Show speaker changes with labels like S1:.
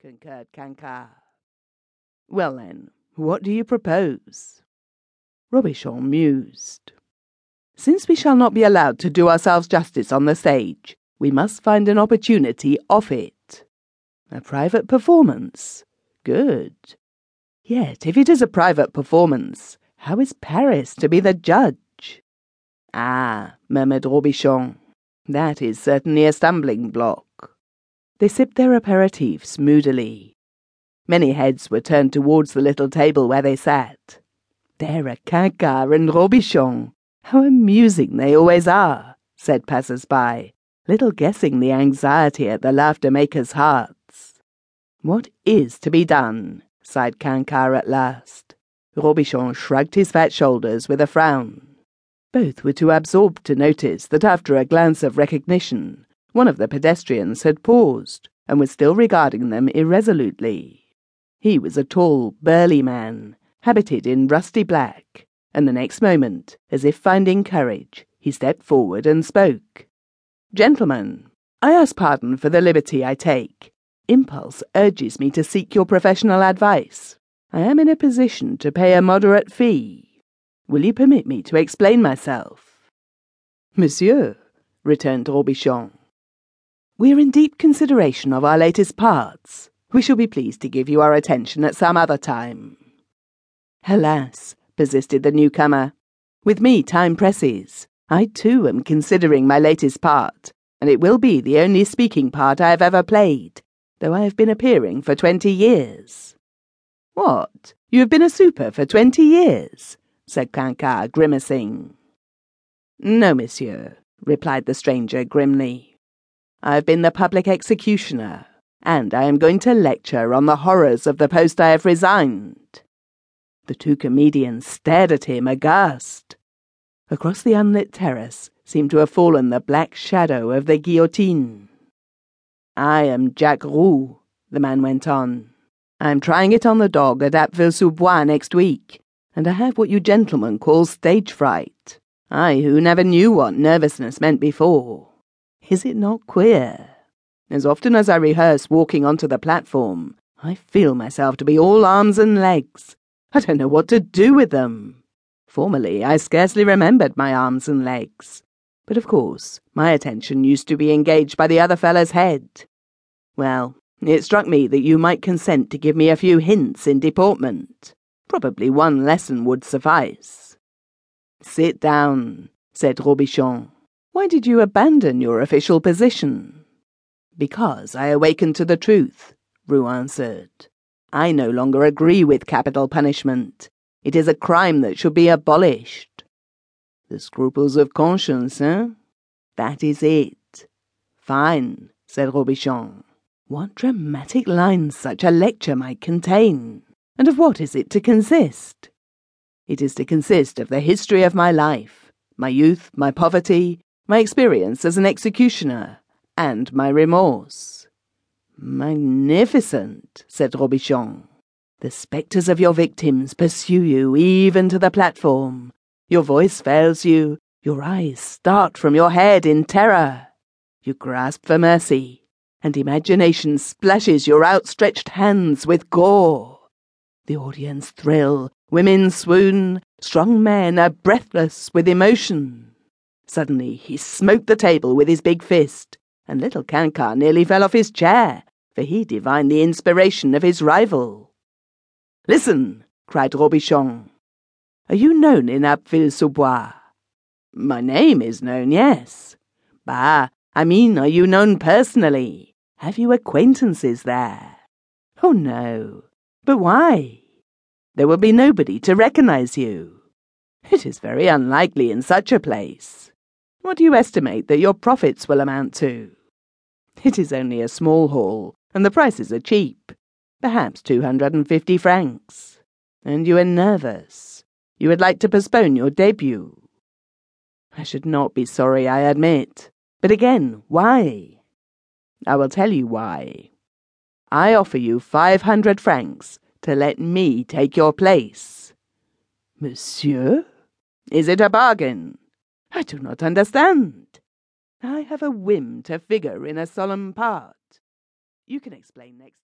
S1: concurred Quinquart. Well then, what do you propose? Robichon mused. Since we shall not be allowed to do ourselves justice on the stage, we must find an opportunity off it. A private performance. Good. Yet, if it is a private performance, how is Paris to be the judge? Ah, murmured Robichon, that is certainly a stumbling block. They sipped their aperitifs moodily. Many heads were turned towards the little table where they sat. There are Quinquart and Robichon. How amusing they always are, said passers-by, little guessing the anxiety at the laughter-makers' hearts. What is to be done? sighed Quinquart at last. Robichon shrugged his fat shoulders with a frown. Both were too absorbed to notice that after a glance of recognition, one of the pedestrians had paused and was still regarding them irresolutely. He was a tall, burly man, habited in rusty black, and the next moment, as if finding courage, he stepped forward and spoke. Gentlemen, I ask pardon for the liberty I take. Impulse urges me to seek your professional advice. I am in a position to pay a moderate fee. Will you permit me to explain myself? Monsieur, returned Robichon, we are in deep consideration of our latest parts. We shall be pleased to give you our attention at some other time. Alas, persisted the newcomer, with me time presses. I too am considering my latest part, and it will be the only speaking part I have ever played, though I have been appearing for twenty years. What? You have been a super for twenty years? said Quinquart, grimacing. No, monsieur, replied the stranger grimly. I have been the public executioner and I am going to lecture on the horrors of the post I have resigned. The two comedians stared at him aghast. Across the unlit terrace seemed to have fallen the black shadow of the guillotine. I am Jacques Roux, the man went on. I am trying it on the dog at Abbeville-sous-Bois next week, and I have what you gentlemen call stage fright. I who never knew what nervousness meant before. Is it not queer? As often as I rehearse walking onto the platform, I feel myself to be all arms and legs. I don't know what to do with them. Formerly, I scarcely remembered my arms and legs. But of course, my attention used to be engaged by the other fellow's head. Well, it struck me that you might consent to give me a few hints in deportment. Probably one lesson would suffice. Sit down, said Robichon. Why did you abandon your official position? Because I awakened to the truth, Roux answered. I no longer agree with capital punishment. It is a crime that should be abolished. The scruples of conscience, eh? That is it. Fine, said Robichon. What dramatic lines such a lecture might contain. And of what is it to consist? It is to consist of the history of my life, my youth, my poverty, my experience as an executioner, and my remorse. Magnificent, said Robichon. The spectres of your victims pursue you even to the platform. Your voice fails you, your eyes start from your head in terror. You grasp for mercy, and imagination splashes your outstretched hands with gore. The audience thrill, women swoon, strong men are breathless with emotion. Suddenly he smote the table with his big fist and little Quinquart nearly fell off his chair, for he divined the inspiration of his rival. Listen, cried Robichon. Are you known in Abbeville-sous-Bois? My name is known, yes. Bah, I mean, are you known personally? Have you acquaintances there? Oh, no. But why? There will be nobody to recognize you. It is very unlikely in such a place. What do you estimate that your profits will amount to? It is only a small hall, and the prices are cheap. Perhaps two hundred and fifty francs. And you are nervous. You would like to postpone your debut. I should not be sorry, I admit. But again, why? I will tell you why. I offer you five hundred francs to let me take your place. Monsieur? Is it a bargain? I do not understand. I have a whim to figure in a solemn part. You can explain next.